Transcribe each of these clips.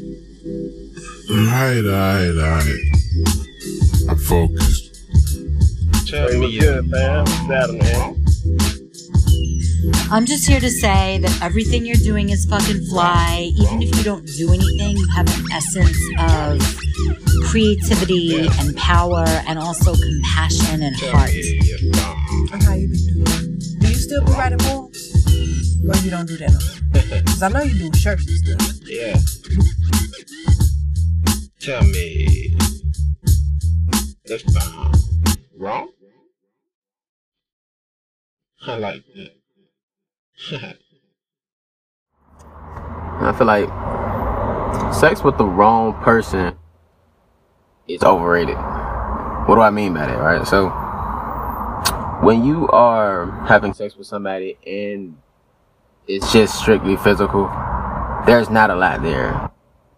Alright, alright, alright. I'm focused. Tell Hey, me, uh, good, fam? Better, man. I'm just here to say that everything you're doing is fucking fly. Even if you don't do anything, you have an essence of creativity and power and also compassion and heart. me your thumb. And how you be doing? Do you still be writing poems? Or you don't do that no more? Because I know you do shirts and stuff. Yeah. Tell me if I'm wrong. I like that. I feel like sex with the wrong person is overrated. What do I mean by that, right? So, when you are having sex with somebody and it's just strictly physical, there's not a lot there.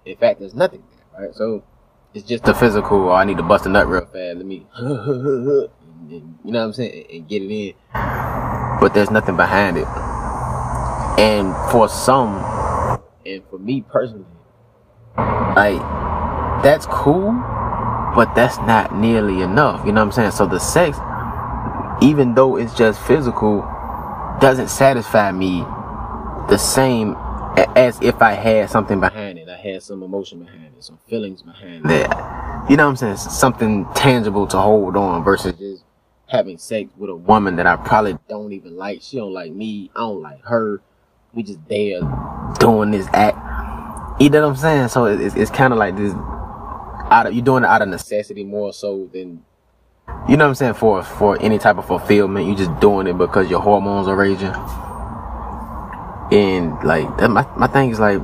In fact, there's nothing there, right? So, it's just the physical, oh, I need to bust a nut real fast. Let me, you know what I'm saying, and get it in. But there's nothing behind it. And for some, and for me personally, like that's cool, but that's not nearly enough. You know what I'm saying? So the sex, even though it's just physical, doesn't satisfy me the same as if I had something behind it. I had some emotion behind it, some feelings behind it. You know what I'm saying? Something tangible to hold on versus just having sex with a woman that I probably don't even like. She don't like me. I don't like her. We just there doing this act. You know what I'm saying? So it- it's, it's kind of like this out of you're doing it out of necessity more so than you know what I'm saying for for any type of fulfillment. you're just doing it because your hormones are raging. And like that, my my thing is like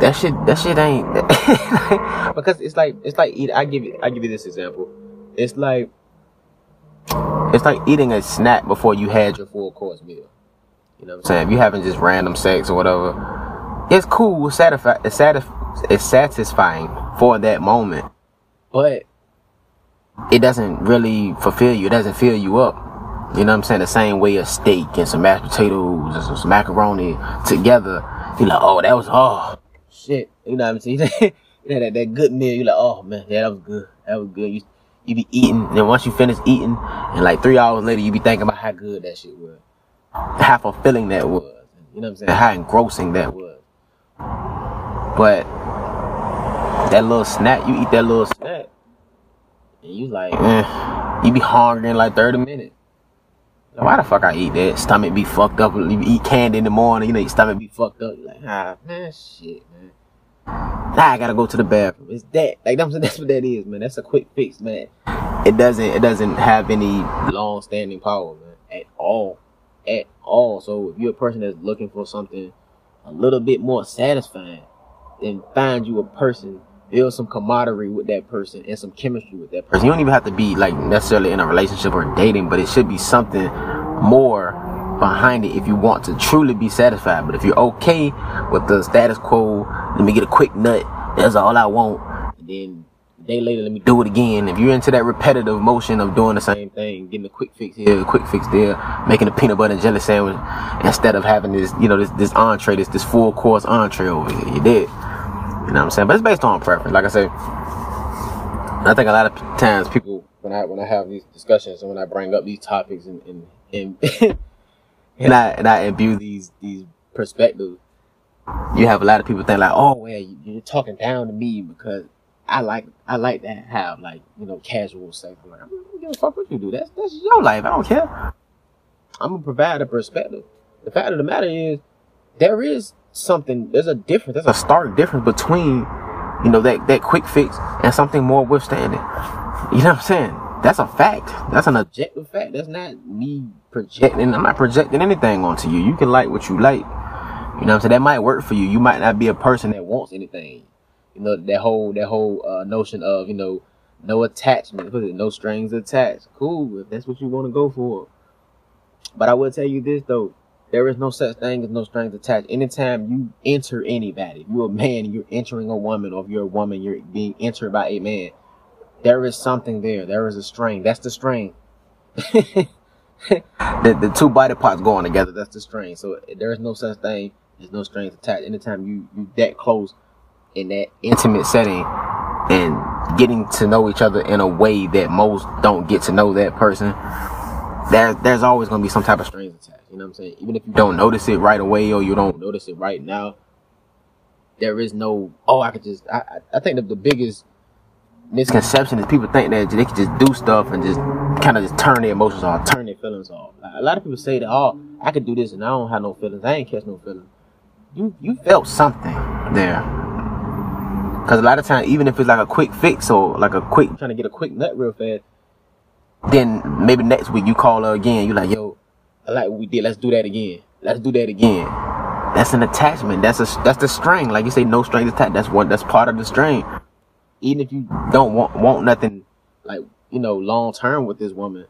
that shit that shit ain't because it's like it's like eat. I give you I give you this example. It's like it's like eating a snack before you had your full course meal. You know what I'm saying? If you having just random sex or whatever, it's cool, it's, satisfi- it's, satisf- it's satisfying for that moment, but it doesn't really fulfill you. It doesn't fill you up. You know what I'm saying? The same way a steak and some mashed potatoes and some, macaroni together. You're like, oh, that was, oh, shit. You know what I'm saying? know, that, that good meal. You're like, oh, man, yeah, that was good. That was good. You, you be eating, and then once you finish eating, and like three hours later, you be thinking about how good that shit was. How fulfilling that was. You know what I'm saying? How engrossing that was. But that little snack, you eat that little snack, and you like, eh, you be hungry in like 30 minutes. Why the fuck I eat that? Stomach be fucked up. You eat candy in the morning, you know, your stomach be fucked up. You're like, ah, man, shit, man. Now I gotta go to the bathroom. It's that. Like that's, that's what that is, man. That's a quick fix, man. It doesn't it doesn't have any long standing power, man. At all. At all. So if you're a person that's looking for something a little bit more satisfying, then find you a person, build some camaraderie with that person and some chemistry with that person. You don't even have to be like necessarily in a relationship or dating, but it should be something more behind it if you want to truly be satisfied. But if you're okay with the status quo, let me get a quick nut, that's all I want. And then a day later, let me do it again. If you're into that repetitive motion of doing the same thing, getting a quick fix here, a quick fix there, making a peanut butter and jelly sandwich instead of having this, you know, this this entree, this this full course entree over here, you did. You know what I'm saying? But it's based on preference. Like I said, I think a lot of times people when I when I have these discussions and when I bring up these topics and and and, and I and I imbue these these perspectives, you have a lot of people think like, oh well, you, you're talking down to me because I like I like to have like you know casual sex. I'm like, I don't give a fuck what you do. That's that's your life. I don't care. I'm gonna provide a perspective. The fact of the matter is, there is something. There's a difference. There's a stark difference between you know that that quick fix and something more withstanding. You know what I'm saying? That's a fact. That's an objective fact. That's not me projecting. I'm not projecting anything onto you. You can like what you like. You know what I'm saying? That might work for you. You might not be a person that wants anything. You know that whole that whole uh, notion of you know no attachment? No strings attached. Cool if that's what you want to go for. But I will tell you this though, there is no such thing as no strings attached. Anytime you enter anybody, if you're a man you're entering a woman, or if you're a woman, you're being entered by a man. There is something there. There is a string. That's the string. the the two body parts going together. That's the string. So there is no such thing. There's no strings attached. Anytime you you that close in that intimate setting and getting to know each other in a way that most don't get to know that person, there, there's always going to be some type of strings attached. You know what I'm saying? Even if you don't notice it right away or you don't notice it right now, there is no, oh, I could just, I, I- think that the biggest misconception is people think that they can just do stuff and just kind of just turn their emotions off, turn their feelings off. Like, a lot of people say that, oh, I could do this and I don't have no feelings. I ain't catch no feelings. You you felt something there. Cause a lot of times, even if it's like a quick fix or like a quick trying to get a quick nut real fast, then maybe next week you call her again. You like, yo, I like what we did. Let's do that again. Let's do that again. That's an attachment. That's a that's the string. Like you say, no strings attached. That's one. That's part of the string. Even if you don't want want nothing like you know long term with this woman,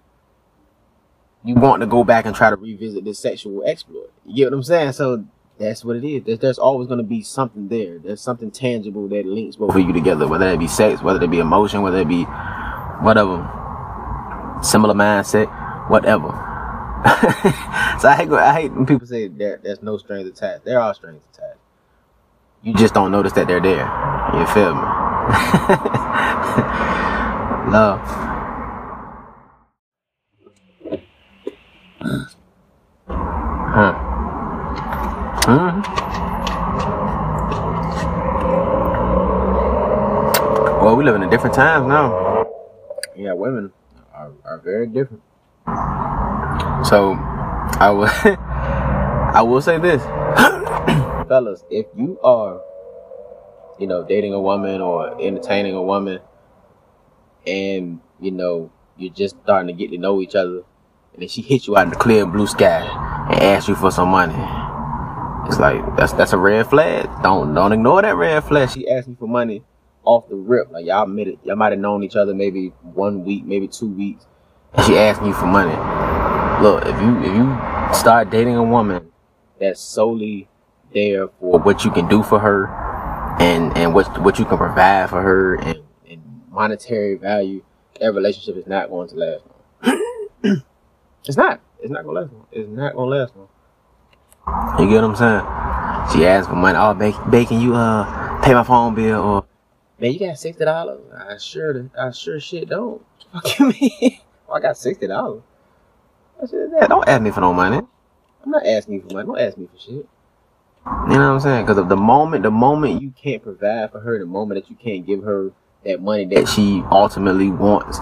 you want to go back and try to revisit this sexual exploit. You get what I'm saying? So that's what it is. There's, there's always going to be something there. There's something tangible that links both of you together, whether it be sex, whether it be emotion, whether it be whatever, similar mindset, whatever. so I hate, I hate when people say there, there's no strings attached. There are strings attached. You just don't notice that they're there. You feel me? Love. Huh. hmm Well, we live in different times now. Yeah, women are, are very different. So, I will, I will say this, fellas, if you are, you know, dating a woman or entertaining a woman, and you know you're just starting to get to know each other, and then she hits you out in the clear blue sky and asks you for some money. It's like that's that's a red flag. Don't don't ignore that red flag. She asked me for money off the rip. Like y'all met it, y'all might have known each other maybe one week, maybe two weeks, and she asking you for money. Look, if you if you start dating a woman that's solely there for what you can do for her and and what what you can provide for her and, and monetary value, that relationship is not going to last long. it's not. It's not gonna last long. It's not gonna last long. You get what I'm saying? She asked for money. Oh, babe, babe, can you uh pay my phone bill or man, you got sixty dollars? I sure, I sure shit don't. Fuck you mean? Oh, I got sixty dollars. I said, "Dad, Don't ask me for no money. I'm not asking you for money. Don't ask me for shit. You know what I'm saying? Because of the moment, the moment you can't provide for her, the moment that you can't give her that money that she ultimately wants,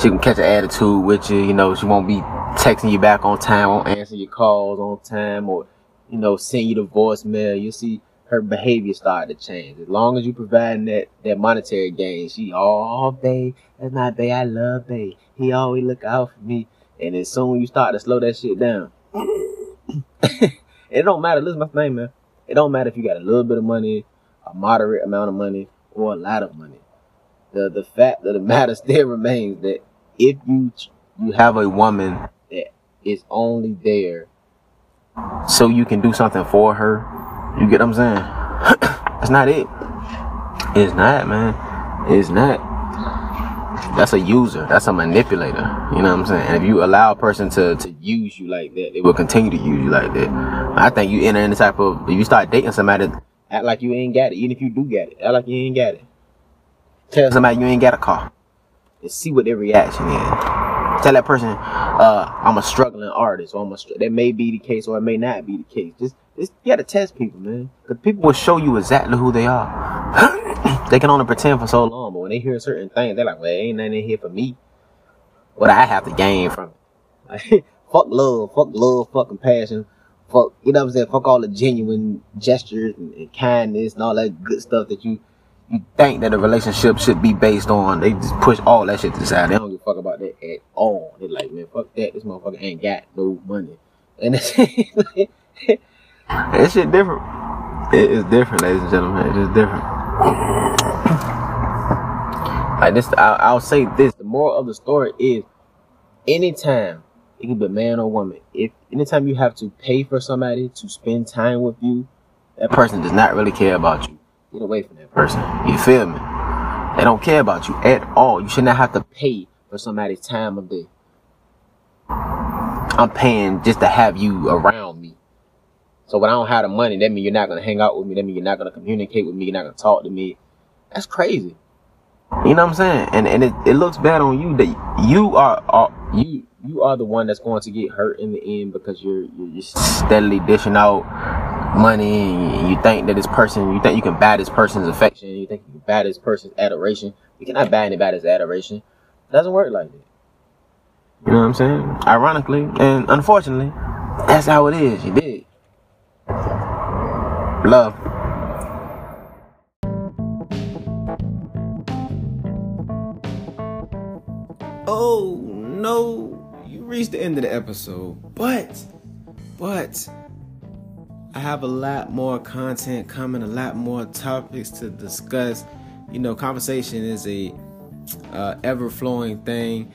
she can catch an attitude with you. You know, she won't be texting you back on time, won't answer your calls on time, or you know, send you the voicemail. You see her behavior start to change. As long as you providing that that monetary gain, she oh babe, that's my babe. I love babe. He always look out for me. And as soon as you start to slow that shit down, it don't matter. Listen, my thing, man. It don't matter if you got a little bit of money, a moderate amount of money, or a lot of money. The the fact of the matter still remains that if you you have a woman that is only there so you can do something for her, you get what I'm saying? That's not it. It's not, man. It's not. That's a user. That's a manipulator. You know what I'm saying? And if you allow a person to, to use you like that, they will continue to use you like that. I think you enter the type of, if you start dating somebody, act like you ain't got it. Even if you do get it, act like you ain't got it. Tell somebody you ain't got a car. And see what their reaction is. Tell that person, uh, I'm a struggling artist, or I'm a, str- that may be the case, or it may not be the case. Just, just you gotta test people, man. Cause people will show you exactly who they are. they can only pretend for so long, but when they hear certain things, they're like, well, ain't nothing in here for me. What I have to gain from it. Like, fuck love, fuck love, fuck compassion, fuck, you know what I'm saying? Fuck all the genuine gestures and, and kindness and all that good stuff that you, you think that a relationship should be based on. They just push all that shit to the side. They don't give a fuck about that at all. They're like, man, fuck that. This motherfucker ain't got no money. And it's, that shit different. It is different, ladies and gentlemen. It is different. Like this, I'll, I'll say this. The moral of the story is, anytime it can be a man or woman. If anytime you have to pay for somebody to spend time with you, that person does not really care about you. Get away from that person. You feel me? They don't care about you at all. You should not have to pay for somebody's time of day. I'm paying just to have you around. So when I don't have the money, that means you're not gonna hang out with me. That means you're not gonna communicate with me. You're not gonna talk to me. That's crazy. You know what I'm saying? And and it, it looks bad on you that you are, are you you are the one that's going to get hurt in the end because you're you're just steadily dishing out money and you think that this person you think you can buy this person's affection, you think you can buy this person's adoration. You cannot buy anybody's adoration. It doesn't work like that. You know what I'm saying? Ironically and unfortunately, that's how it is. You did. Love. Oh no, you reached the end of the episode. But, but, I have a lot more content coming, a lot more topics to discuss. You know, conversation is a uh, ever flowing thing,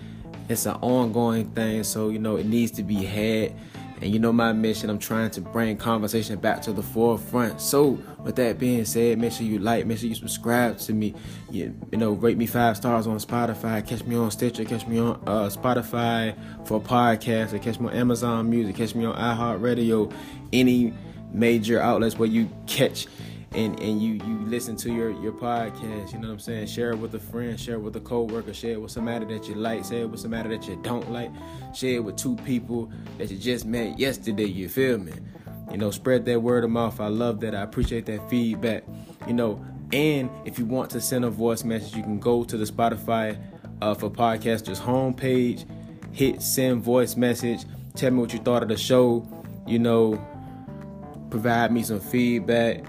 it's an ongoing thing, so you know, it needs to be had. And you know my mission, I'm trying to bring conversation back to the forefront. So, with that being said, make sure you like, make sure you subscribe to me. You, you know, rate me five stars on Spotify, catch me on Stitcher, catch me on uh, Spotify for podcasts, or catch me on Amazon Music, catch me on iHeartRadio, any major outlets where you catch and and you you listen to your your podcast you know what i'm saying? Share it with a friend share it with a co-worker share it with somebody that you like share it with somebody that you don't like share it with two people that you just met yesterday you feel me? You know spread that word of mouth. I love that. I appreciate that feedback. You know and if you want to send a voice message you can go to the spotify uh, for podcasters homepage hit send voice message tell me what you thought of the show you know provide me some feedback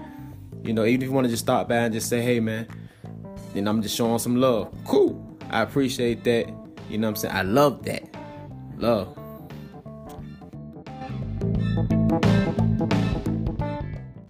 you know, even if you want to just stop by and just say, hey, man, then I'm just showing some love. Cool. I appreciate that. You know what I'm saying? I love that. Love.